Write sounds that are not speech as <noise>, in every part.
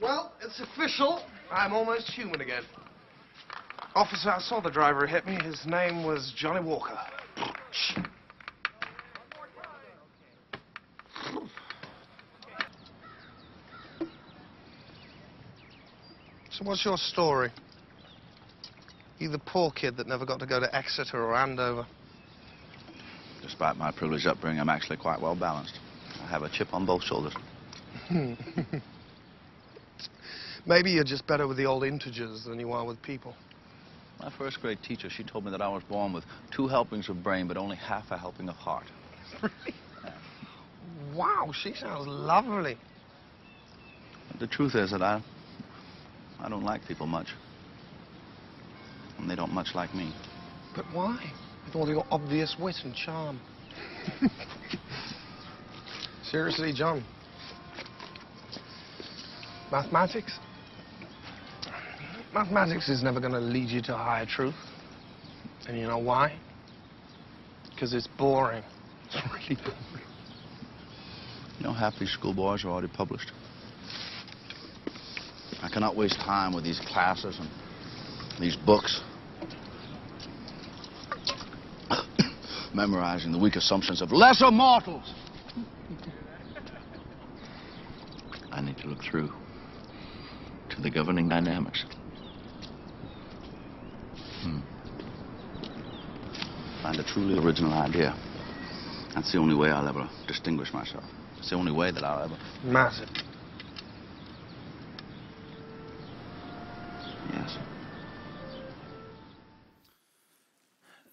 Well, it's official. I'm almost human again. Officer, I saw the driver hit me. His name was Johnny Walker. So what's your story? You the poor kid that never got to go to Exeter or Andover. Despite my privileged upbringing, I'm actually quite well balanced. I have a chip on both shoulders. <laughs> Maybe you're just better with the old integers than you are with people. My first grade teacher, she told me that I was born with two helpings of brain, but only half a helping of heart. <laughs> Wow, she sounds lovely. The truth is that I, I don't like people much. And they don't much like me. But why? With all your obvious wit and charm. <laughs> Seriously, John. Mathematics? Mathematics is never going to lead you to higher truth. And you know why? Because it's boring. <laughs> It's really boring. You know, half these schoolboys are already published. I cannot waste time with these classes and these books. <coughs> Memorizing the weak assumptions of lesser mortals. I need to look through to the governing dynamics. Find a truly original idea. That's the only way I'll ever distinguish myself. It's the only way that I'll ever. Massive. Yes.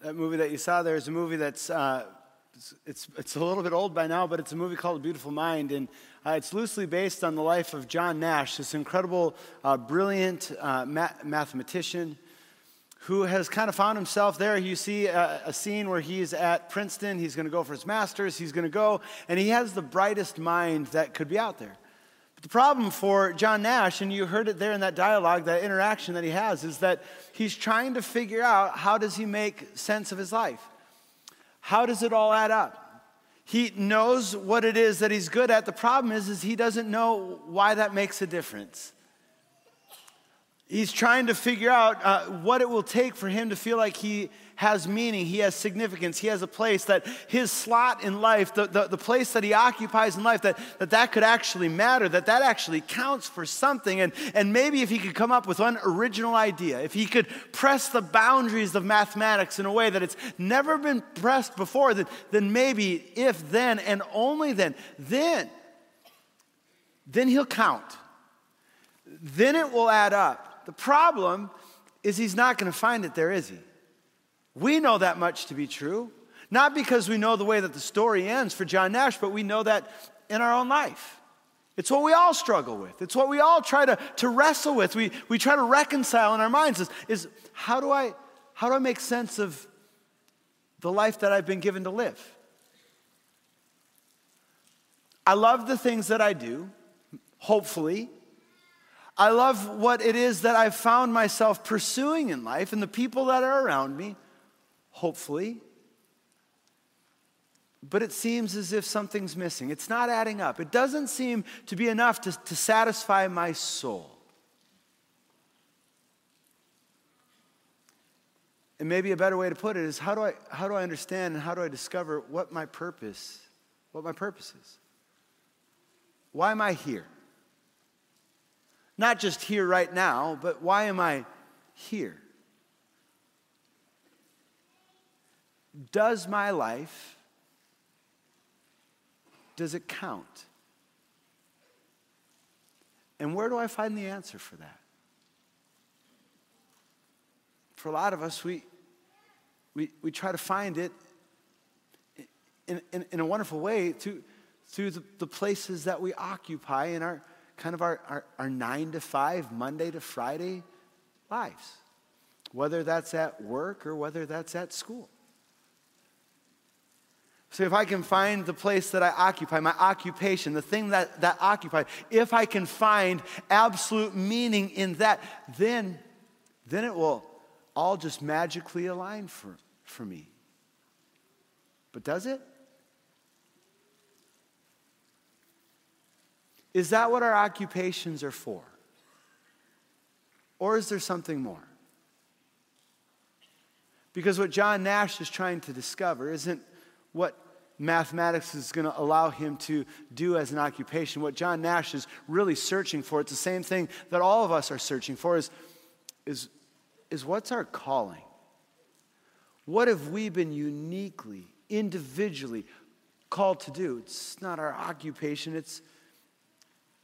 That movie that you saw there is a movie that's uh, it's, it's, it's a little bit old by now, but it's a movie called A Beautiful Mind, and uh, it's loosely based on the life of John Nash, this incredible, uh, brilliant uh, ma- mathematician who has kind of found himself there. You see a, a scene where he's at Princeton, he's going to go for his master's, he's going to go, and he has the brightest mind that could be out there. But the problem for John Nash, and you heard it there in that dialogue, that interaction that he has, is that he's trying to figure out how does he make sense of his life? How does it all add up? He knows what it is that he's good at. The problem is, is he doesn't know why that makes a difference. He's trying to figure out uh, what it will take for him to feel like he has meaning, he has significance, he has a place, that his slot in life, the, the, the, place that he occupies in life, that, that that could actually matter, that that actually counts for something. And, and maybe if he could come up with one original idea, if he could press the boundaries of mathematics in a way that it's never been pressed before, then, then maybe if then and only then, then, then he'll count. Then it will add up. The problem is he's not going to find it there, is he? We know that much to be true. Not because we know the way that the story ends for John Nash, but we know that in our own life. It's what we all struggle with. It's what we all try to, to wrestle with. We, we try to reconcile in our minds is, is how, do I, how do I make sense of the life that I've been given to live? I love the things that I do, hopefully. I love what it is that I've found myself pursuing in life and the people that are around me, hopefully. But it seems as if something's missing. It's not adding up. It doesn't seem to be enough to, to satisfy my soul. And maybe a better way to put it is how do I, how do I understand and how do I discover what my purpose, what my purpose is? Why am I here? Not just here right now, but why am I here? Does my life does it count? And where do I find the answer for that? For a lot of us, we, we, we try to find it in, in, in a wonderful way through, through the, the places that we occupy in our, kind of our, our, our nine to five, Monday to Friday lives, whether that's at work or whether that's at school. So if I can find the place that I occupy, my occupation, the thing that, that occupies, if I can find absolute meaning in that, then, then it will all just magically align for, for me. But does it? Is that what our occupations are for? Or is there something more? Because what John Nash is trying to discover isn't what mathematics is going to allow him to do as an occupation. What John Nash is really searching for, it's the same thing that all of us are searching for, is, is, is what's our calling? What have we been uniquely, individually called to do? It's not our occupation, it's,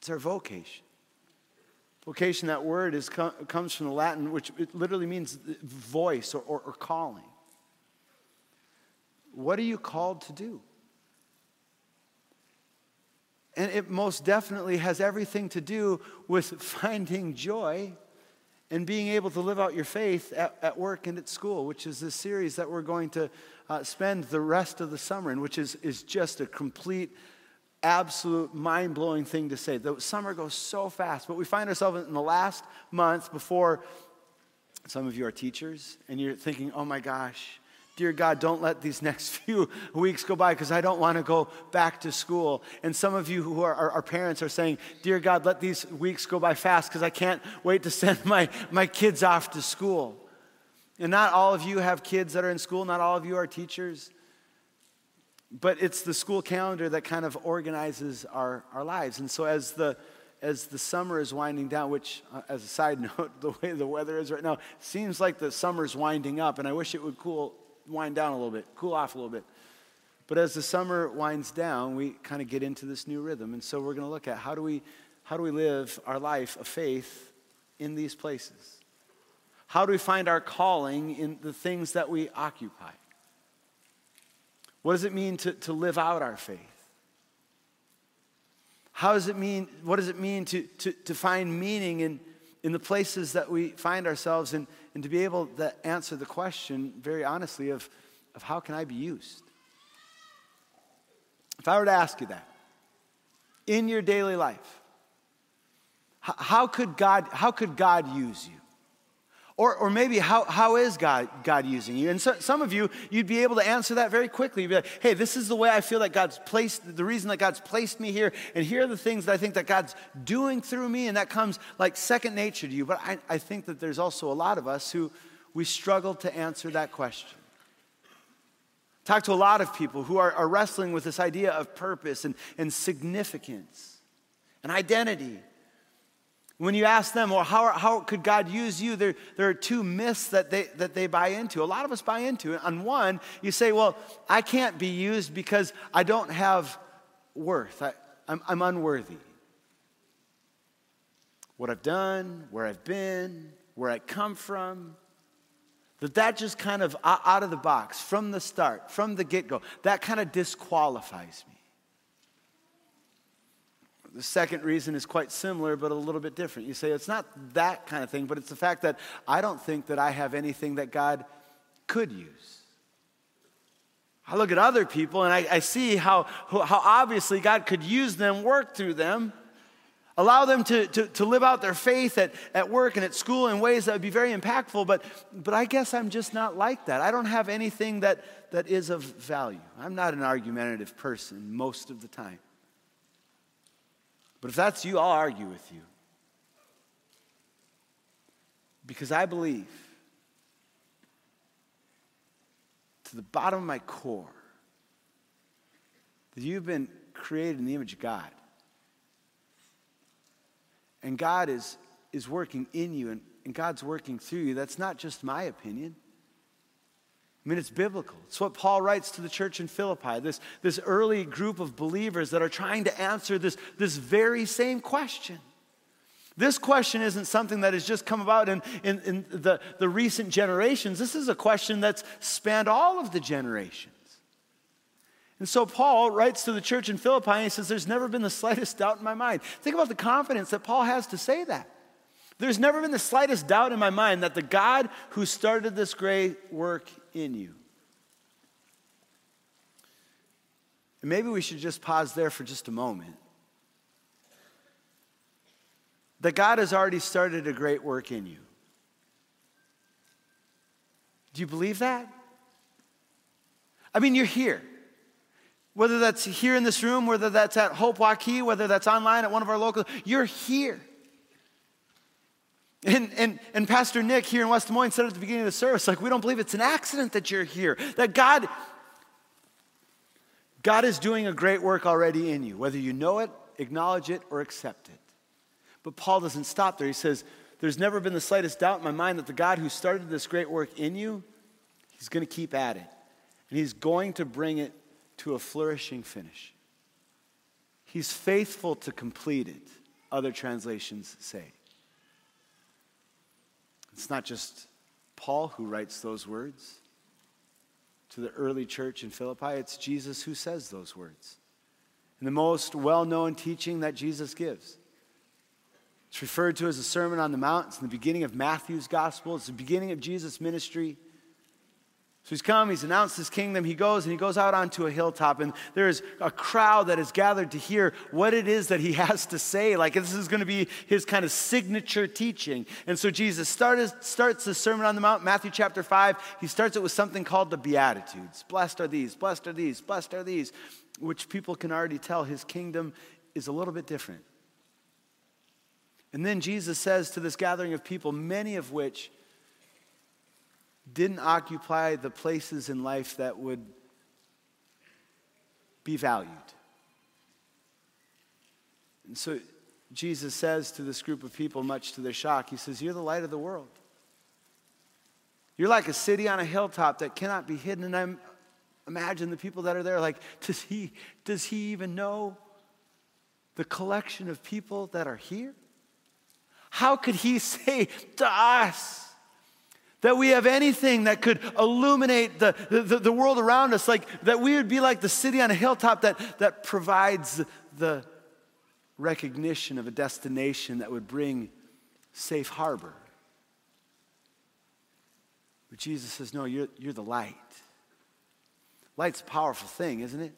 it's our vocation. Vocation, that word is, comes from the Latin, which it literally means voice or, or, or calling. What are you called to do? And it most definitely has everything to do with <laughs> finding joy and being able to live out your faith at, at work and at school, which is this series that we're going to uh, spend the rest of the summer in, which is, is just a complete, absolute, mind blowing thing to say. The summer goes so fast, but we find ourselves in the last month before some of you are teachers and you're thinking, oh my gosh, Dear God, don't let these <laughs> next few weeks go by because I don't want to go back to school. And some of you who are, are parents are saying, Dear God, let these weeks go by fast because I can't wait to <laughs> send my, my kids off to school. And not all of you have kids that are in school, not all of you are teachers. But it's the school calendar that kind of organizes our, our lives. And so as the as the summer is winding down, which, uh, as a side <laughs> note, the way the weather is right now, seems like the summer's winding up, and I wish it would cool wind down a little bit, cool off a little bit. But as the summer winds down, we kind of get into this new rhythm. And so we're going to look at how do we how do we live our life of faith in these places? How do we find our calling in the things that we occupy? What does it mean to, to live out our faith? How does it mean, what does it mean to, to, to find meaning in, in the places that we find ourselves in, and to be able to answer the question very honestly of, of how can I be used? If I were to ask you that in your daily life, how could God, how could God use you? Or, or maybe how, how is God, God using you? And so, some of you, you'd be able to answer that very quickly. You'd be like, hey, this is the way I feel that God's placed, the reason that God's placed me here, and here are the things that I think that God's doing through me, and that comes like second nature to you. But I, I think that there's also a lot of us who we struggle to answer that question. Talk to a lot of people who are, are wrestling with this idea of purpose and, and significance and identity when you ask them, well, how, how could God use you? There, there are two myths that they, that they buy into. A lot of us buy into. On one, you say, well, I can't be used because I don't have worth. I, I'm, I'm unworthy. What I've done, where I've been, where I come from, that that just kind of out of the box, from the start, from the get go, that kind of disqualifies me. The second reason is quite similar, but a little bit different. You say it's not that kind of thing, but it's the fact that I don't think that I have anything that God could use. I look at other people and I, I see how, how obviously God could use them, work through them, allow them to, to, to live out their faith at, at work and at school in ways that would be very impactful. But, but I guess I'm just not like that. I don't have anything that, that is of value. I'm not an argumentative person most of the time. But if that's you, I'll argue with you. Because I believe, to the bottom of my core, that you've been created in the image of God. And God is, is working in you, and, and God's working through you. That's not just my opinion. I mean, it's biblical. It's what Paul writes to the church in Philippi, this, this early group of believers that are trying to answer this, this very same question. This question isn't something that has just come about in, in, in the, the recent generations. This is a question that's spanned all of the generations. And so Paul writes to the church in Philippi and he says, There's never been the slightest doubt in my mind. Think about the confidence that Paul has to say that. There's never been the slightest doubt in my mind that the God who started this great work in you. And maybe we should just pause there for just a moment. That God has already started a great work in you. Do you believe that? I mean, you're here. Whether that's here in this room, whether that's at Hope Waukee, whether that's online at one of our local, you're here. And, and, and Pastor Nick here in West Des Moines said at the beginning of the service, like, we don't believe it's an accident that you're here, that God, God is doing a great work already in you, whether you know it, acknowledge it, or accept it. But Paul doesn't stop there. He says, There's never been the slightest doubt in my mind that the God who started this great work in you, he's going to keep at it. And he's going to bring it to a flourishing finish. He's faithful to complete it, other translations say. It's not just Paul who writes those words to the early church in Philippi, it's Jesus who says those words. In the most well known teaching that Jesus gives. It's referred to as the Sermon on the Mount. It's in the beginning of Matthew's gospel. It's the beginning of Jesus' ministry. So he's come, he's announced his kingdom. He goes and he goes out onto a hilltop, and there's a crowd that is gathered to hear what it is that he <laughs> has to say. Like this is going to be his kind of signature teaching. And so Jesus started, starts the Sermon on the Mount, Matthew chapter 5. He starts it with something called the Beatitudes. Blessed are these, blessed are these, blessed are these, which people can already tell his kingdom is a little bit different. And then Jesus says to this gathering of people, many of which didn't occupy the places in life that would be valued. And so Jesus says to this group of people, much to their shock, He says, You're the light of the world. You're like a city on a hilltop that cannot be hidden. And I imagine the people that are there, like, does he, does he even know the collection of people that are here? How could he <laughs> say to us, that we have anything that could illuminate the, the, the, world around us, like that we would be like the city on a hilltop that, that provides the recognition of a destination that would bring safe harbor. But Jesus says, No, you're, you're the light. Light's a powerful thing, isn't it?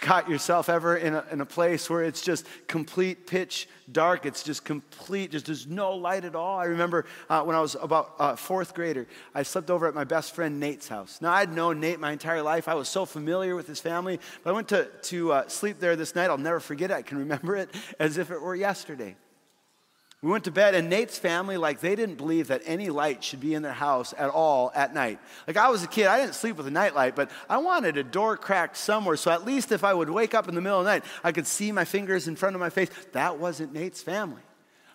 Caught yourself ever in a, in a place where it's just complete pitch dark? It's just complete, just there's no light at all. I remember uh, when I was about uh, fourth grader, I slept over at my best friend Nate's house. Now, I'd known Nate my entire life. I was so familiar with his family, but I went to, to uh, sleep there this night. I'll never forget it. I can remember it as if it were yesterday. We went to bed, and Nate's family, like, they didn't believe that any light should be in their house at all at night. Like, I was a kid, I didn't sleep with a nightlight, but I wanted a door cracked somewhere, so at least if I would wake up in the middle of the night, I could see my fingers in front of my face. That wasn't Nate's family.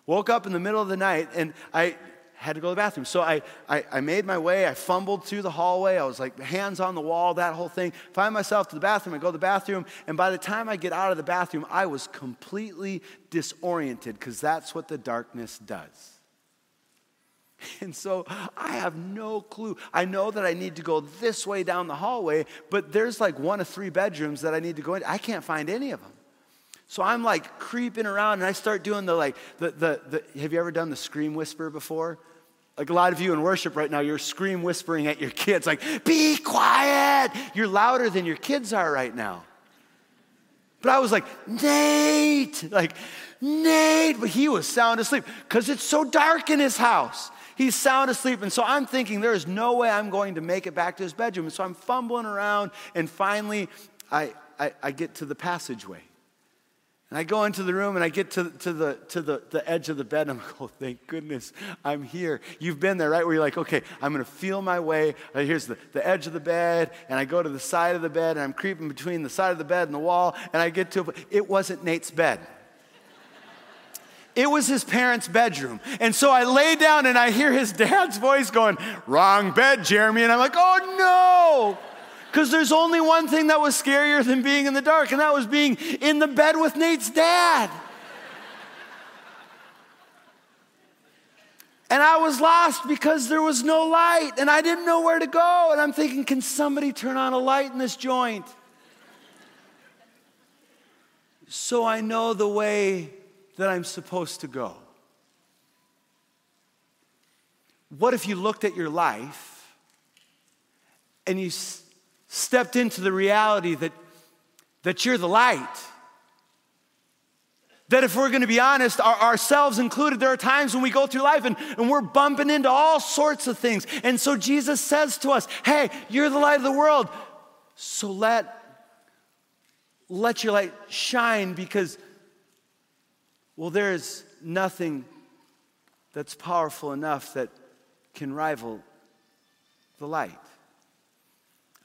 Woke up in the middle of the night, and I had to go to the bathroom. So I, I, I, made my way. I fumbled through the hallway. I was like hands on the wall, that whole thing. Find myself to the bathroom. I go to the bathroom. And by the time I get out of the bathroom, I was completely disoriented because that's what the darkness does. <laughs> And so I have no clue. I know that I need to go this way down the hallway, but there's like one of three bedrooms that I need to go in. I can't find any of them. So I'm like creeping around and I start doing the like, the, the, the have you ever done the scream whisper before? Like a lot of you in worship right now, you're scream whispering at your kids, like, be quiet. You're louder than your kids are right now. But I was like, Nate, like, Nate. But he was sound asleep because it's so dark in his house. He's sound asleep. And so I'm thinking, there is no way I'm going to make it back to his bedroom. And so I'm fumbling around, and finally, I, I, I get to the passageway. And I go into the room and I get to, to, the, to the, the edge of the bed and I'm like, <laughs> oh, thank goodness I'm here. You've been there, right? Where you're like, okay, I'm going to feel my way. Right, here's the, the edge of the bed. And I go to the side of the bed and I'm creeping between the side of the bed and the wall. And I get to, it wasn't Nate's bed. It was his parents' bedroom. And so I lay down and I hear his dad's voice going, wrong bed, Jeremy. And I'm like, oh no. Because there's only one thing that was scarier than being in the dark, and that was being in the bed with Nate's dad. And I was lost because there was no light and I didn't know where to go. And I'm thinking, can somebody turn on a light in this joint? So I know the way that I'm supposed to go. What if you looked at your life and you stepped into the reality that, that you're the light. That if we're going to be honest, our, ourselves included, there are times when we go through life and, and we're bumping into all sorts of things. And so Jesus says to us, Hey, you're the light of the world. So let, let your light shine because, well, there's nothing that's powerful enough that can rival the light.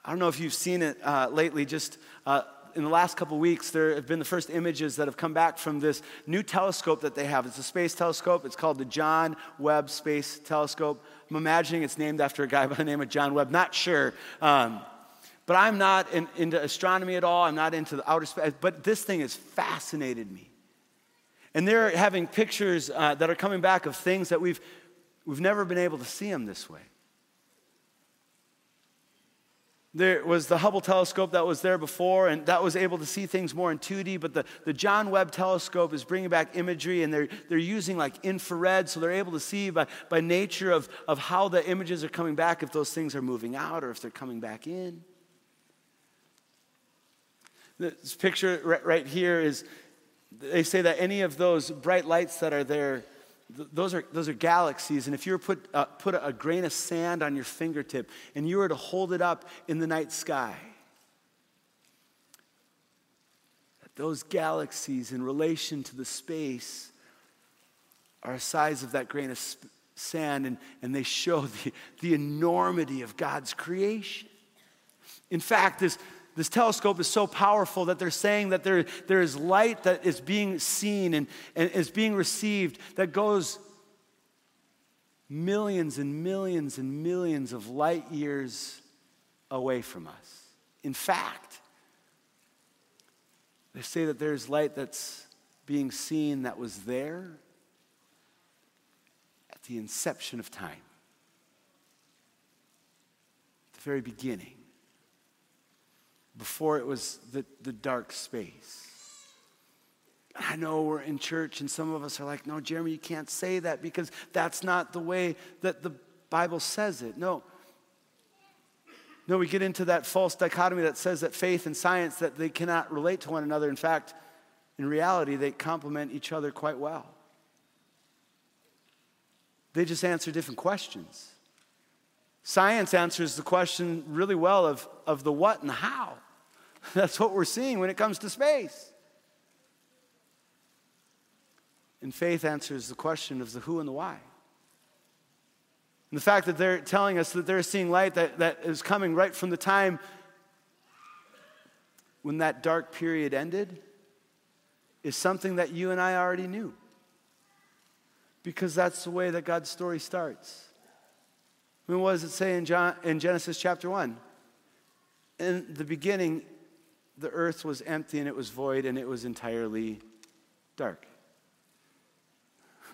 I don't know if you've seen it uh, lately, just uh, in the last couple weeks, there have been the first images that have come back from this new telescope that they have. It's a space telescope. It's called the John Webb Space Telescope. I'm imagining it's named after a guy <laughs> by the name of John Webb. Not sure. Um, but I'm not in, into astronomy at all. I'm not into the outer space. But this thing has fascinated me. And they're having pictures uh, that are coming back of things that we've, we've never been able to see them this way. There was the Hubble telescope that was there before, and that was able to see things more in 2D. But the, the John Webb telescope is bringing back imagery, and they're, they're using like infrared, so they're able to see by, by nature of, of how the images are coming back, if those things are moving out or if they're coming back in. This picture right, right here is they say that any of those bright lights that are there those are, those are galaxies. And if you were put, uh, put a, grain of sand on your fingertip and you were to hold it up in the night sky, those galaxies in relation to the space are a size of that grain of sp- sand, and, and they show <laughs> the, the enormity of God's creation. In fact, this, this telescope is so powerful that they're saying that there, there is light that is being seen and, and is being received that goes millions and millions and millions of light years away from us. In fact, they say that there's light that's being seen that was there at the inception of time, at the very beginning before it was the, the dark space. I know we're in church and some of us are like, no, Jeremy, you can't say that because that's not the way that the Bible says it. No. No, we get into that false dichotomy that says that faith and science that they cannot relate to one another. In fact, in reality, they complement each other quite well. They just answer different questions. Science answers the question really well of, of the what and how. <laughs> That's what we're seeing when it comes to space. And faith answers the question of the who and the why. And the fact that they're telling us that they're seeing light that, that is coming right from the time when that dark period ended is something that you and I already knew. Because that's the way that God's story starts. I mean, what does it say in, John, in Genesis chapter 1? In the beginning, the earth was empty and it was void and it was entirely dark.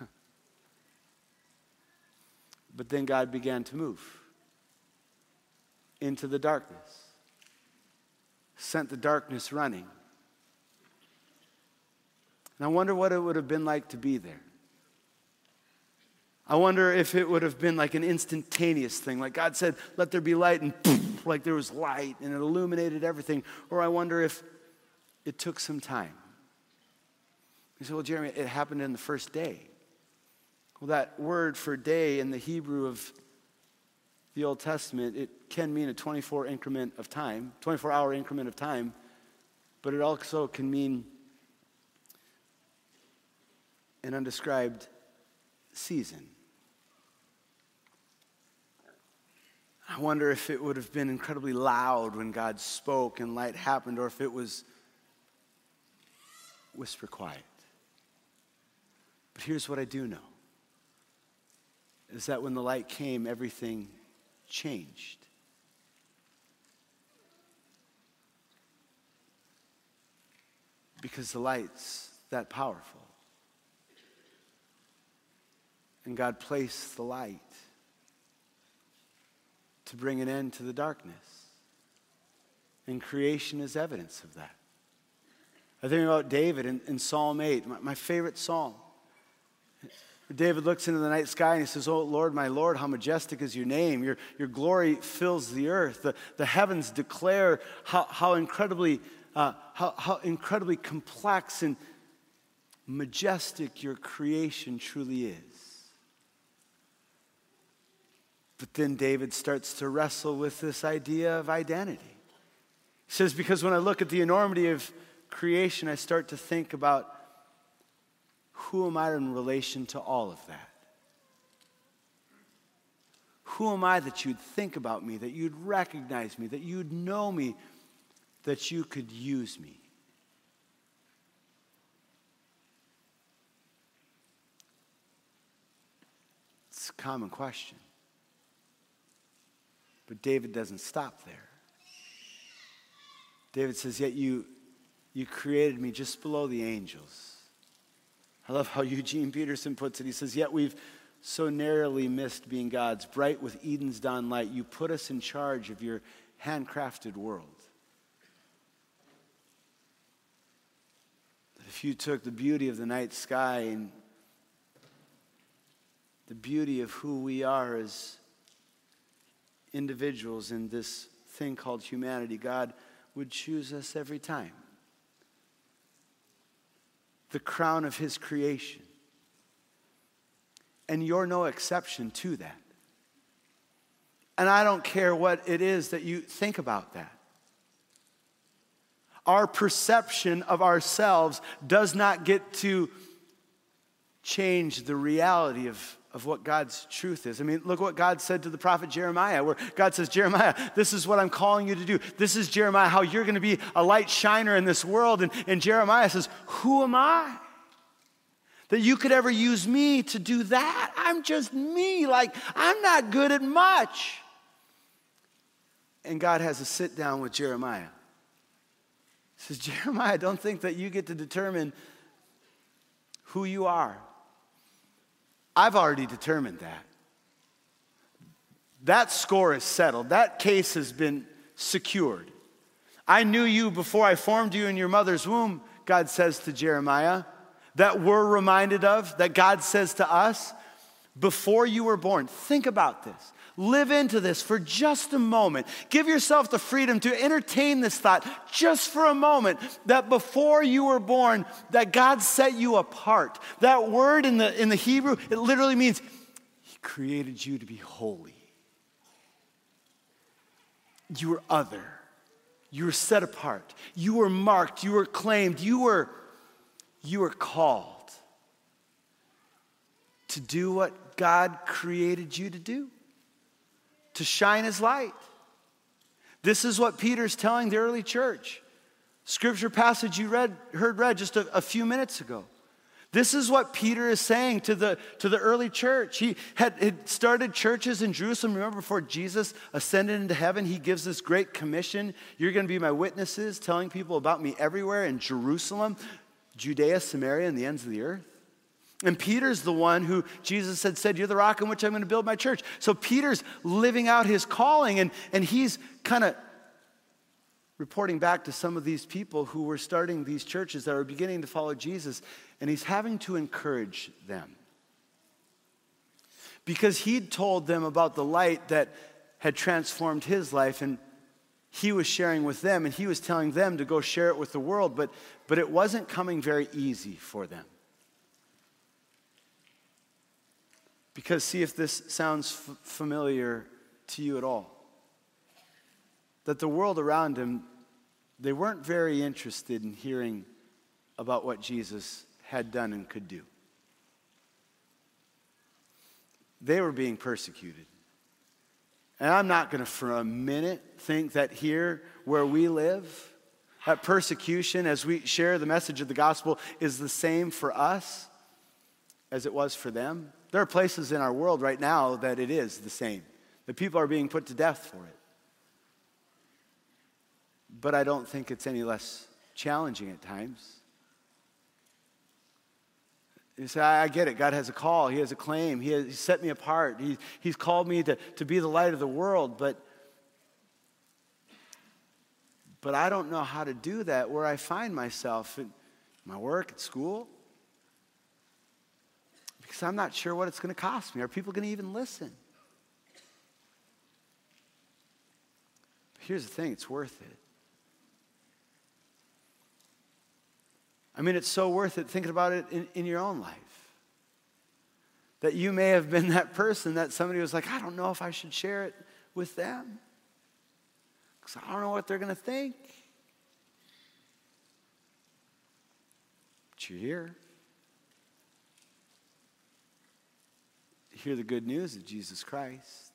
<laughs> but then God began to move into the darkness, sent the darkness running. And I wonder what it would have been like to be there. I wonder if it would have been like an instantaneous thing. Like God said, let there be light, and poof, <laughs> like there was light and it illuminated everything. Or I wonder if it took some time. You say, well, Jeremy, it happened in the first day. Well, that word for day in the Hebrew of the Old Testament, it can mean a 24 increment of time, 24 hour increment of time, but it also can mean an undescribed season. I wonder if it would have been incredibly loud when God spoke and light happened, or if it was whisper quiet. But here's what I do know is that when the light came, everything changed. Because the light's that powerful. And God placed the light to bring an end to the darkness. And creation is evidence of that. I think about David in, in Psalm 8, my, my favorite psalm. David looks into the night sky and he says, Oh Lord, my Lord, how majestic is your name. Your, your glory fills the earth. The, the heavens declare how, how, incredibly, uh, how, how incredibly complex and majestic your creation truly is. But then David starts to wrestle with this idea of identity. He says, Because when I look at the enormity of creation, I start to think about who am I in relation to all of that? Who am I that you'd think about me, that you'd recognize me, that you'd know me, that you could use me? It's a common question. But David doesn't stop there. David says, Yet you, you created me just below the angels. I love how <laughs> Eugene Peterson puts it. He says, Yet we've so narrowly missed being God's, bright with Eden's dawn light. You put us in charge of your handcrafted world. If you took the beauty of the night sky and the beauty of who we are as individuals in this thing called humanity, God would choose us every time. The crown of His creation. And you're no exception to that. And I don't care what it is that you think about that. Our perception of ourselves does not get to change the reality of of what God's truth is. I mean, look what God said to the prophet Jeremiah, where God says, Jeremiah, this is what I'm calling you to do. This is Jeremiah, how you're going to be a light shiner in this world. And, and Jeremiah says, Who am I? That you could ever use me to do that? I'm just me. Like, I'm not good at much. And God has a sit down with Jeremiah. He says, Jeremiah, don't think that you get to determine who you are. I've already determined that. That score is settled. That case has been secured. I knew you before I formed you in your mother's womb, God says to Jeremiah. That we're reminded of, that God says to us before you were born. Think about this. Live into this for just a moment. Give yourself the freedom to entertain this thought just for a moment that before you were born, that God set you apart. That word in the, in the Hebrew, it literally means He created you to be holy. You were other. You were set apart. You were marked. You were claimed. You were, you were called to do what God created you to do to shine his light. This is what Peter's telling the early church. Scripture passage you read, heard read just a, a few minutes ago. This is what Peter is saying to the, to the early church. He had, had, started churches in Jerusalem. Remember, before Jesus ascended into heaven, he gives this great commission. You're going to be my witnesses, telling people about me everywhere in Jerusalem, Judea, Samaria, and the ends of the earth. And Peter's the one who Jesus had said, You're the rock on which I'm going to build my church. So Peter's living out his calling, and, and he's kind of reporting back to some of these people who were starting these churches that were beginning to follow Jesus, and he's having to encourage them. Because he'd told them about the light that had transformed his life, and he was sharing with them, and he was telling them to go share it with the world, but, but it wasn't coming very easy for them. Because, see if this sounds f- familiar to you at all. That the world around him, they weren't very interested in hearing about what Jesus had done and could do. They were being persecuted. And I'm not going to for a minute think that here where we live, that persecution as we share the message of the gospel is the same for us as it was for them. There are places in our world right now that it is the same, that people are being put to death for it. But I don't think it's any less challenging at times. You say, I get it. God has a call. He has a claim. He has set me apart. He, he's called me to, to be the light of the world. But, but I don't know how to do that where I find myself in my work, at school, because I'm not sure what it's going to cost me. Are people going to even listen? But here's the thing it's worth it. I mean, it's so worth it thinking about it in, in your own life. That you may have been <laughs> that person that somebody was like, I don't know if I should share it with them. Because I don't know what they're going to think. But you're here. Hear the good news of Jesus Christ.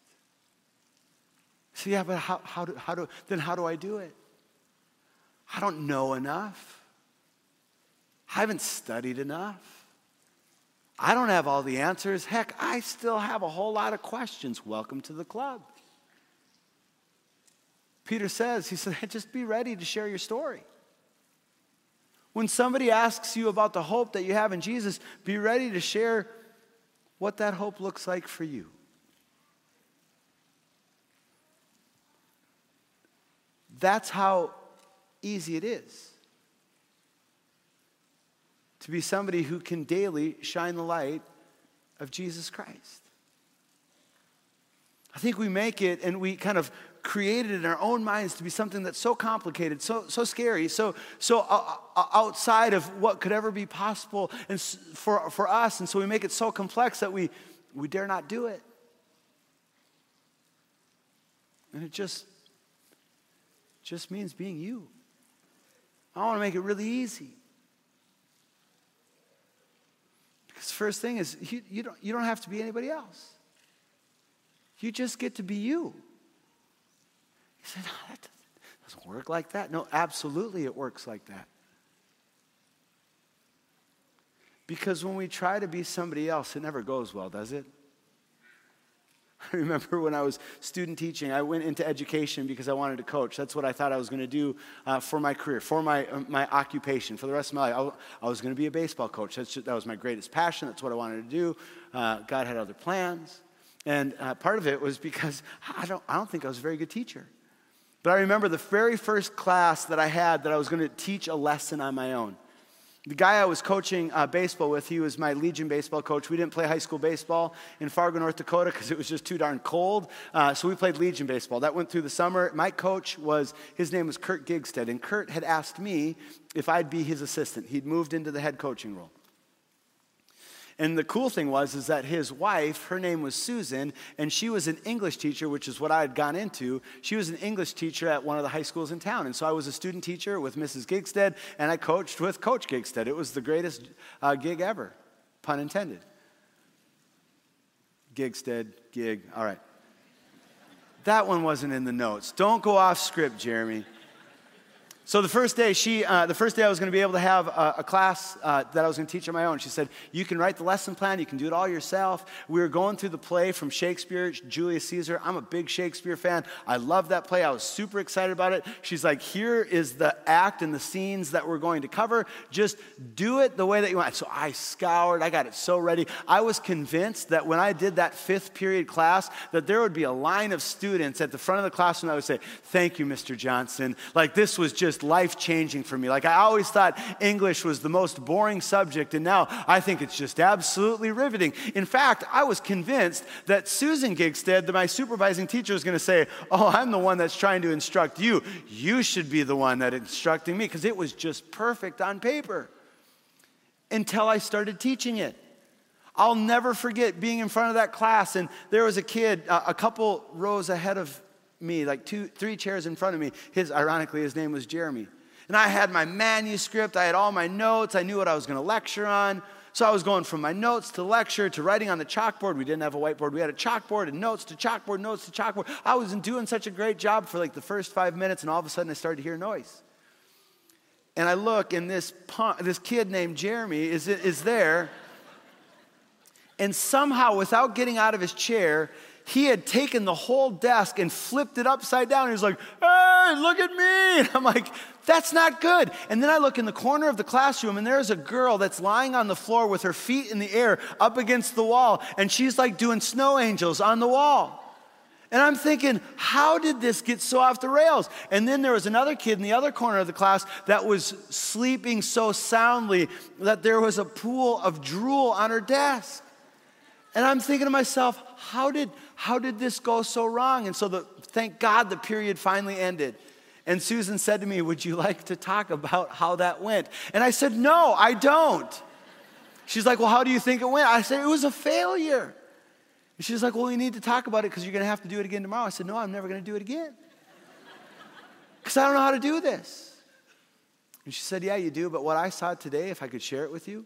So, yeah, but how, how, do, how do, then how do I do it? I don't know enough. I haven't studied enough. I don't have all the answers. Heck, I still have a whole lot of questions. Welcome to the club. Peter says, he said, just be ready to share your story. When somebody asks you about the hope that you have in Jesus, be ready to share what that hope looks like for you. That's how easy it is to be somebody who can daily shine the light of Jesus Christ. I think we make it and we kind of create it in our own minds to be something that's so complicated, so, so scary, so, so uh, uh outside of what could ever be possible and for, for us. And so we make it so complex that we, we dare not do it. And it just, just means being you. I want to make it really easy. Because first thing is, you, you, don't, you don't have to be anybody else. You just get to be you. Said, no, that doesn't work like that. No, absolutely it works like that. Because when we try to be somebody else, it never goes well, does it? <laughs> I remember when I was student teaching, I went into education because I wanted to coach. That's what I thought I was going to do uh, for my career, for my, uh, my occupation, for the rest of my life. I, was going to be a baseball coach. Just, that was my greatest passion. That's what I wanted to do. Uh, God had other plans. And uh, part of it was because I don't, I don't think I was a very good teacher. But I remember the very first class that I had that I was going to teach a lesson on my own. The guy I was coaching uh, baseball with, he was my Legion baseball coach. We didn't play high school baseball in Fargo, North Dakota, because it was just too darn cold. Uh, so we played Legion baseball. That went through the summer. My coach was, his name was Kurt Gigstead, and Kurt had asked me if I'd be his assistant. He'd moved into the head coaching role. And the cool thing was is that his wife, her name was Susan, and she was an English teacher, which is what I had gone into. She was an English teacher at one of the high schools in town. And so I was a student teacher with Mrs. Gigstead, and I coached with Coach Gigstead. It was the greatest uh, gig ever, pun intended. Gigstead, gig, all right. That one wasn't in the notes. Don't go off script, Jeremy. So the first day, she, uh, the first day I was going to be able to have a, a class uh, that I was going to teach on my own. She said, "You can write the lesson plan. You can do it all yourself." We were going through the play from Shakespeare, Julius Caesar. I'm a big Shakespeare fan. I love that play. I was super excited about it. She's like, "Here is the act and the scenes that we're going to cover. Just do it the way that you want." So I scoured. I got it so ready. I was convinced that when I did that fifth period class, that there would be a line of students at the front of the classroom that would say, "Thank you, Mr. Johnson." Like this was just life changing for me. Like I always thought English was the most boring subject, and now I think it's just absolutely riveting. In fact, I was convinced that Susan Gigstead, my supervising teacher, was going to say, Oh, I'm the one that's trying to instruct you. You should be the one that instructing me, because it was just perfect on paper until I started teaching it. I'll never forget being in front of that class, and there was a kid a couple rows ahead of me, like two, three chairs in front of me. His, ironically, his name was Jeremy. And I had my manuscript, I had all my notes, I knew what I was to lecture on. So I was going from my notes to lecture to writing on the chalkboard. We didn't have a whiteboard. We had a chalkboard and notes to chalkboard, notes to chalkboard. I wasn't doing such a great job for like the first five minutes, and all of a sudden I started to hear noise. And I look, and this, punk, this kid named Jeremy is, is there. And somehow, without getting out of his chair, he had taken the whole desk and flipped it upside down. He was like, hey, look at me. And <laughs> I'm like, that's not good. And then I look in the corner of the classroom and there's a girl that's lying on the floor with her feet in the air up against the wall. And she's like doing snow angels on the wall. And I'm thinking, how did this get so off the rails? And then there was another kid in the other corner of the class that was sleeping so soundly that there was a pool of drool on her desk. And I'm thinking to myself, how did, how did this go so wrong? And so the, thank God the period finally ended. And Susan said to me, Would you like to talk about how that went? And I said, No, I don't. She's like, Well, how do you think it went? I said, It was a failure. And she's like, Well, we need to talk about it because you're going to have to do it again tomorrow. I said, No, I'm never going to do it again. <laughs> Because I don't know how to do this. And she said, Yeah, you do. But what I saw today, if I could share it with you,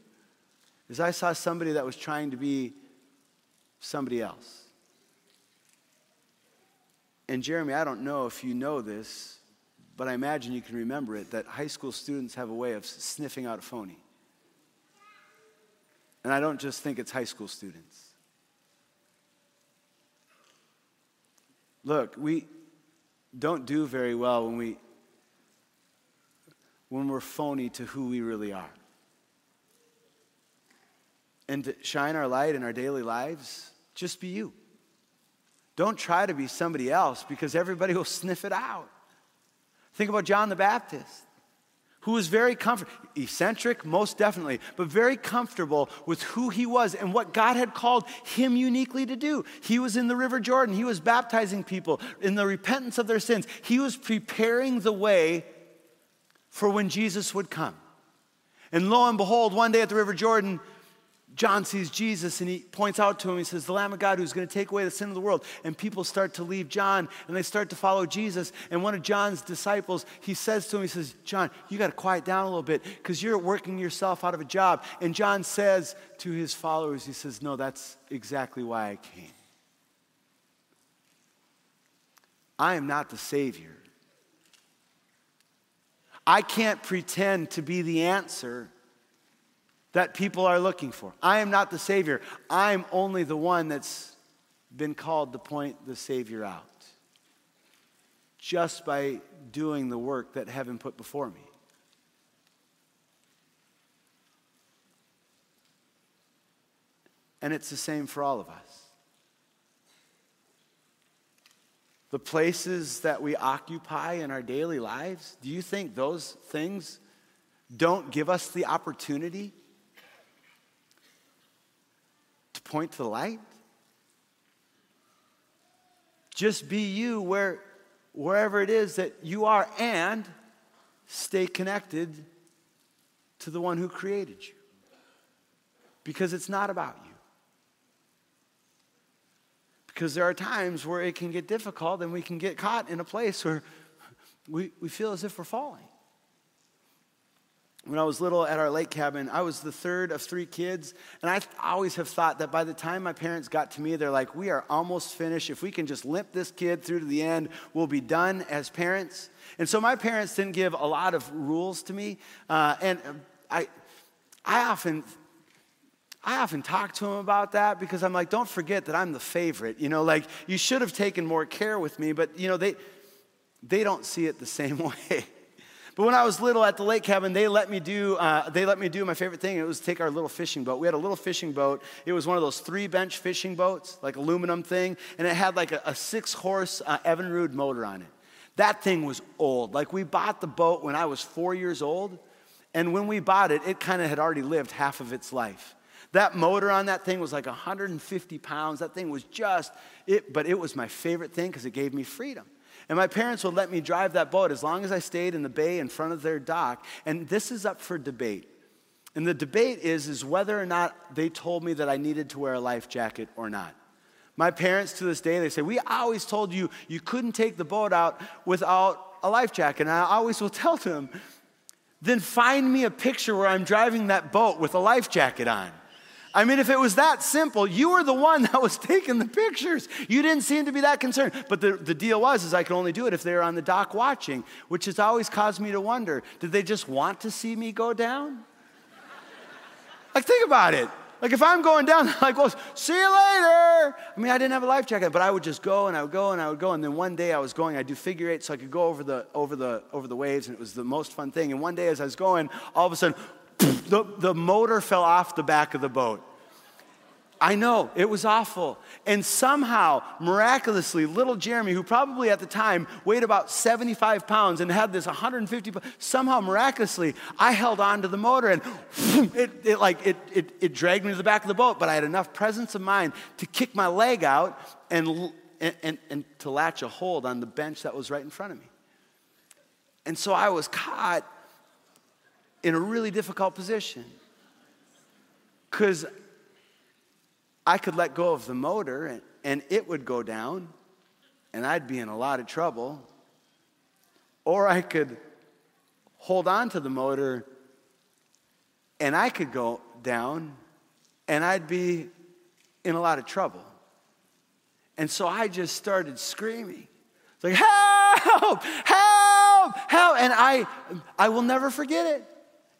is I saw somebody that was trying to be somebody else. And Jeremy, I don't know if you know this, but I imagine you can remember it that high school students have a way of sniffing out a phony. And I don't just think it's high school students. Look, we don't do very well when we when we're phony to who we really are. And to shine our light in our daily lives, just be you. Don't try to be somebody else because everybody will <laughs> sniff it out. Think about John the Baptist, who was very comfortable, eccentric, most definitely, but very comfortable with who he was and what God had called him uniquely to do. He was in the River Jordan, he was baptizing people in the repentance of their sins, he was preparing the way for when Jesus would come. And lo and behold, one day at the River Jordan, John sees Jesus and he points out to him, he says, The Lamb of God who's going to take away the sin of the world. And people start to leave John and they start to follow Jesus. And one of John's disciples, he says to him, He says, John, you got to quiet down a little bit because you're working yourself out of a job. And John says to his followers, He says, No, that's exactly why I came. I am not the Savior. I can't pretend to be the answer that people are looking for. I am not the Savior. I'm only the one that's been called to point the Savior out just by doing the work that heaven put before me. And it's the same for all of us. The places that we occupy in our daily lives, do you think those things don't give us the opportunity point to the light. Just be you where, wherever it is that you are and stay connected to the one who created you. Because it's not about you. Because there are times where it can get difficult and we can get caught in a place where we, we feel as if we're falling when I was little at our lake cabin, I was the third of three kids. And I always have thought that by the time my parents got to me, they're like, we are almost finished. If we can just limp this kid through to the end, we'll be done as parents. And so my parents didn't give a lot of rules to me. Uh, and I, I often. I often talk to them about that because I'm like, don't forget that I'm the favorite. You know, like you should have taken more care with me, but you know, they they don't see it the <laughs> same way. But when I was little at the lake cabin, they let me do, uh, they let me do my favorite thing. It was take our little fishing boat. We had a little fishing boat. It was one of those three bench fishing boats, like aluminum thing, and it had like a, a six horse uh, Evinrude motor on it. That thing was old. Like we bought the boat when I was four years old, and when we bought it, it kind of had already lived half of its life. That motor on that thing was like 150 pounds. That thing was just it, but it was my favorite thing because it gave me freedom. And my parents would let me drive that boat as long as I stayed in the bay in front of their dock. And this is up for debate. And the debate is, is whether or not they told me that I needed to wear a life jacket or not. My parents to this day, they say, We always told you you couldn't take the boat out without a life jacket. And I always will <laughs> tell them, then find me a picture where I'm driving that boat with a life jacket on. I mean, if it was that simple, you were the one <laughs> that was taking the pictures. You didn't seem to be that concerned. But the, the deal was is I could only do it if they were on the dock watching, which has always caused me to wonder, did they just want to see me go down? <laughs> like, think about it. Like, if I'm going down, <laughs> like, well, see you later. I mean, I didn't have a life jacket, but I would just go and I would go and I would go. And then one day I was going, I'd do figure eight so I could go over the, over the, over the waves, and it was the most fun thing. And one day as I was going, all of a sudden, the, the motor fell off the back of the boat. I know, it was awful. And somehow, miraculously, little Jeremy, who probably at the time weighed about 75 pounds and had this 150 pounds, somehow miraculously, I held on to the motor and <laughs> it, it like, it, it, it dragged me to the back of the boat. But I had enough presence of mind to kick my leg out and, and, and, and to latch a hold on the bench that was right in front of me. And so I was caught in a really difficult position. Because I could let go of the motor and, and it would go down and I'd be in a lot of trouble. Or I could hold on to the motor and I could go down and I'd be in a lot of trouble. And so I just started screaming. It's like, help, help, help. And I, I will never forget it.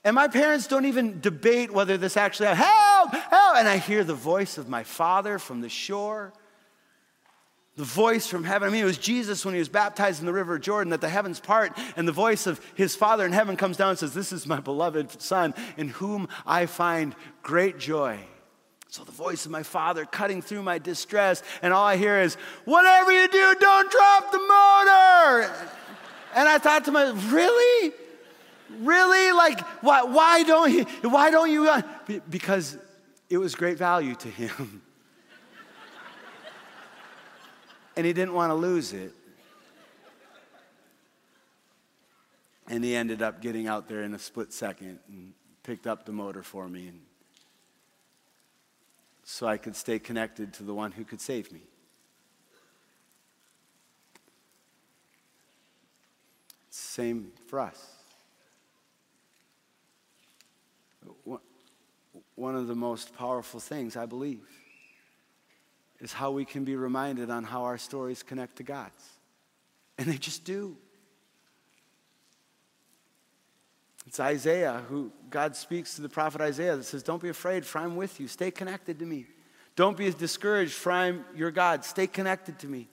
And my parents don't even debate whether this actually help, help. And I hear the voice of my father from the shore, the voice from heaven. I mean, it was Jesus when he was baptized in the river Jordan that the heavens part, and the voice of his father in heaven comes down and says, This is my beloved son in whom I find great joy. So the voice of my father cutting through my distress, and all I hear is, Whatever you do, don't drop the motor. And I thought to myself, Really? Really? Like, why, why don't you? Why don't you? Uh, because it was great value to him. <laughs> and he didn't want to lose it. And he ended up getting out there in a split second and picked up the motor for me, and so I could stay connected to the one who could save me. Same for us. One of the most powerful things, I believe, is how we can be reminded on how our stories connect to God's. And they just do. It's Isaiah who God speaks to the prophet Isaiah that says, Don't be afraid, for I'm with you. Stay connected to me. Don't be discouraged, for I'm your God. Stay connected to me.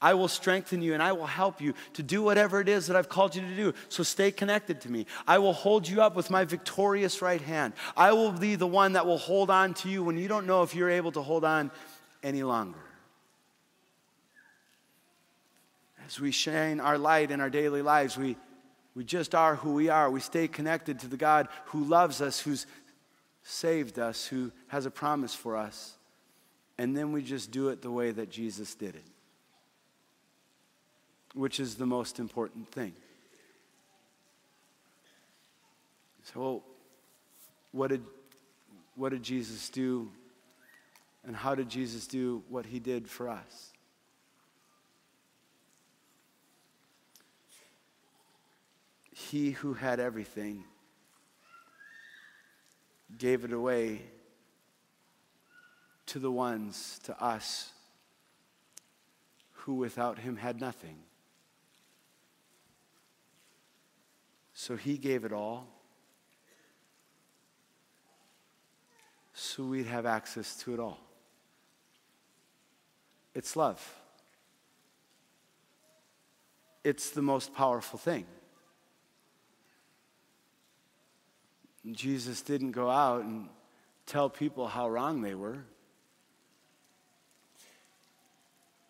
I will strengthen you and I will help you to do whatever it is that I've called you to do. So stay connected to me. I will hold you up with my victorious right hand. I will be the one that will hold on to you when you don't know if you're able to hold on any longer. As we shine our light in our daily lives, we, we just are who we are. We stay connected to the God who loves us, who's saved us, who has a promise for us. And then we just do it the way that Jesus did it which is the most important thing. So, what did, what did Jesus do? And how did Jesus do what he did for us? He who had everything gave it away to the ones, to us, who without him had nothing. So he gave it all so we'd have access to it all. It's love. It's the most powerful thing. Jesus didn't go out and tell people how wrong they were.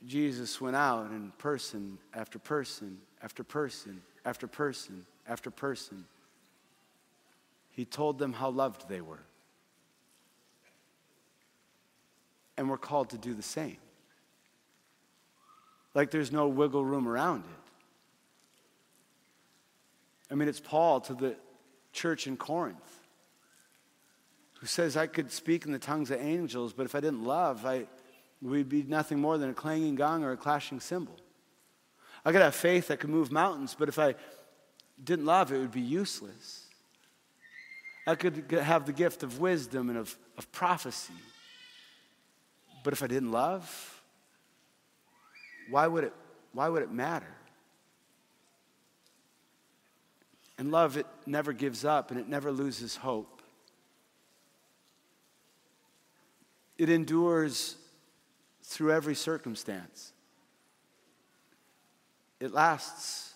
Jesus went out and person after person after person after person after person, he told them how loved they were. And we're called to do the same. Like there's no wiggle room around it. I mean, it's Paul to the church in Corinth who says, I could speak in the tongues of angels, but if I didn't love, I would be nothing more than a clanging gong or a clashing cymbal. I could have faith that could move mountains, but if I didn't love, it would be useless. I could have the gift of wisdom and of, of prophecy. But if I didn't love, why would it, why would it matter? And love, it never gives up and it never loses hope. It endures through every circumstance. It lasts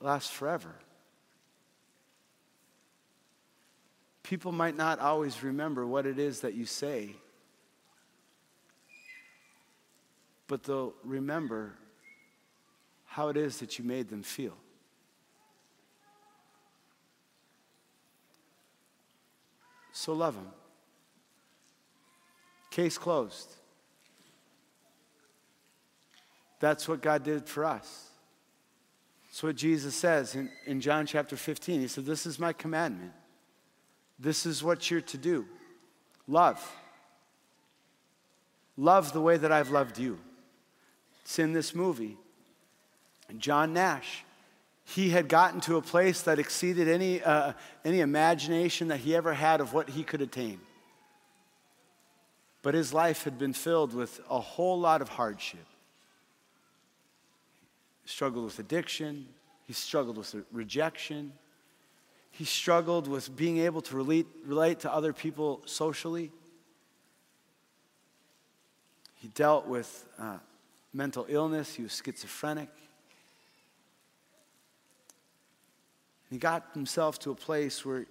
lasts forever. People might not always remember what it is that you say, but they'll remember how it is that you made them feel. So love them. Case closed. That's what God did for us. That's what Jesus says in, in John chapter 15. He said, This is my commandment. This is what you're to do love. Love the way that I've loved you. It's in this movie. And John Nash, he had gotten to a place that exceeded any, uh, any imagination that he ever had of what he could attain. But his life had been filled with a whole lot of hardship. Struggled with addiction, he struggled with rejection, he struggled with being able to relate, relate to other people socially. He dealt with uh, mental illness, he was schizophrenic. He got himself to a place where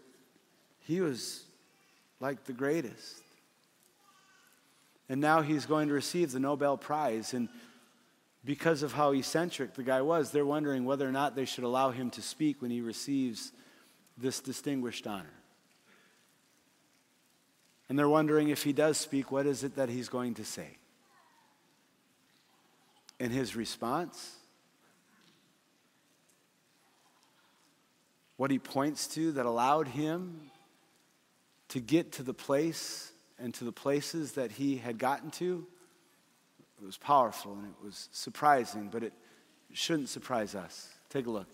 he was like the greatest. And now he's going to receive the Nobel Prize. And because of how eccentric the guy was, they're wondering whether or not they should allow him to speak when he receives this distinguished honor. And they're wondering if he does speak, what is it that he's going to say? And his response, what he points to that allowed him to get to the place and to the places that he had gotten to, it was powerful and it was surprising, but it shouldn't surprise us. Take a look.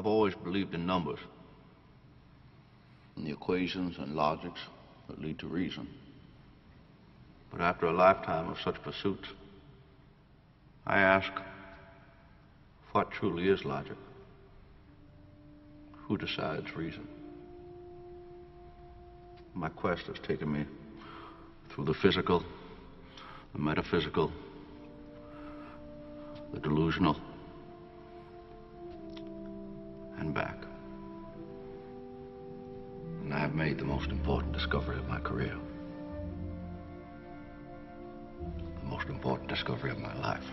I've always believed in numbers, in the equations and logics that lead to reason. But after a lifetime of such pursuits, I ask, what truly is logic? Who decides reason? My quest has taken me through the physical, the metaphysical, the delusional, and back. And I have made the most important discovery of my career. The most important discovery of my life.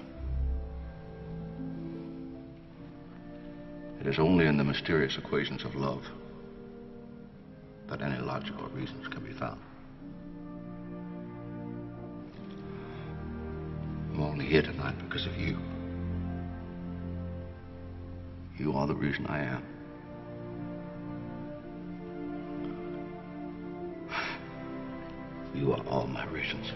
It is only in the mysterious equations of love that any logical reasons can be found. I'm only here tonight because of you. You are the reason I am. You are all my reasons.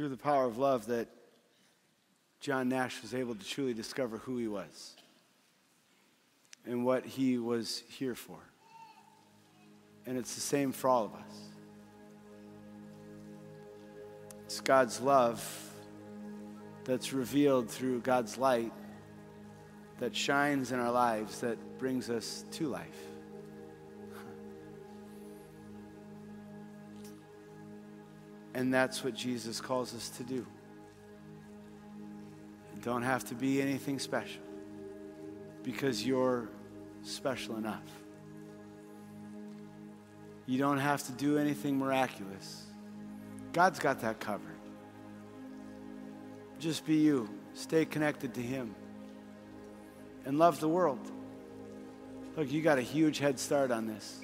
Through the power of love that John Nash was able to truly discover who he was and what he was here for. And it's the same for all of us. It's God's love that's revealed through God's light that shines in our lives that brings us to life. And that's what Jesus calls us to do. You don't have to be anything special because you're special enough. You don't have to do anything miraculous. God's got that covered. Just be you. Stay connected to Him. And love the world. Look, you got a huge head start on this.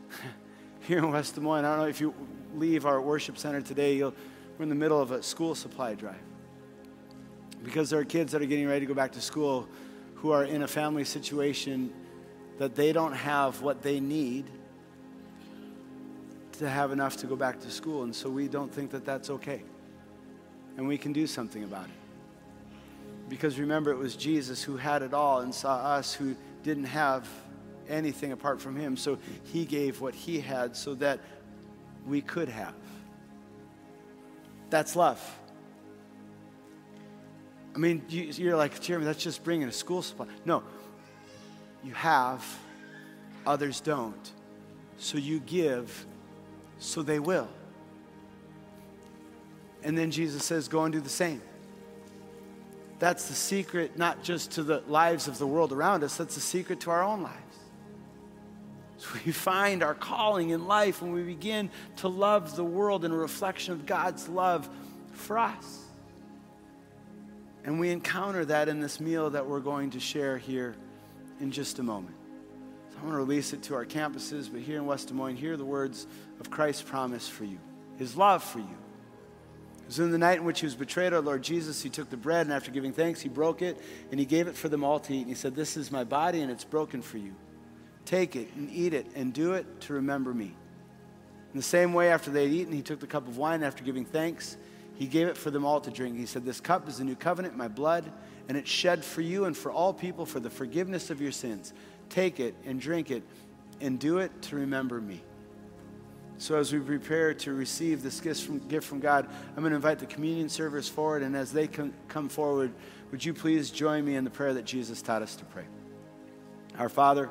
<laughs> Here in West Des Moines, I don't know if you leave our worship center today, we're in the middle of a school supply drive. Because there are kids that are getting ready to go back to school who are in a family situation that they don't have what they need to have enough to go back to school. And so we don't think that that's okay. And we can do something about it. Because remember, it was Jesus who had it all and saw us who didn't have anything apart from Him. So He gave what He had so that we could have. That's love. I mean, you, are like, Jeremy, that's just bringing a school supply. No, you have, others don't. So you give, so they will. And then Jesus says, go and do the same. That's the secret, not just to the lives of the world around us, that's the secret to our own lives. <laughs> We find our calling in life when we begin to love the world in a reflection of God's love for us. And we encounter that in this meal that we're going to share here in just a moment. So I'm going to release it to our campuses, but here in West Des Moines, hear the words of Christ's promise for you, his love for you. It was in the night in which he was betrayed, our Lord Jesus, he took the bread, and after giving thanks, he broke it, and he gave it for them all to eat. And he said, This is my body, and it's broken for you. Take it and eat it, and do it to remember me. In the same way, after they had eaten, he took the cup of wine, after giving thanks, he gave it for them all to drink. He said, This cup is the new covenant, my blood, and it's shed for you and for all people for the forgiveness of your sins. Take it and drink it, and do it to remember me. So, as we prepare to receive this gift from, gift from God, I'm going to invite the communion servers forward. And as they come, come forward, would you please join me in the prayer that Jesus taught us to pray? Our Father,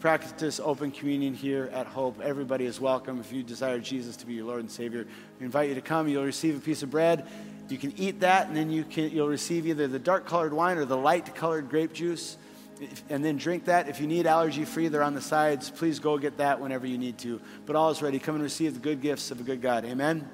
Practice open communion here at Hope. Everybody is welcome. If you desire Jesus to be your Lord and Savior, we invite you to come. You'll receive a piece of bread. You can eat that, and then you can, you'll receive either the dark colored wine or the light colored grape juice and then drink that. If you need allergy free, they're on the sides. Please go get that whenever you need to. But all is ready. Come and receive the good gifts of a good God. Amen.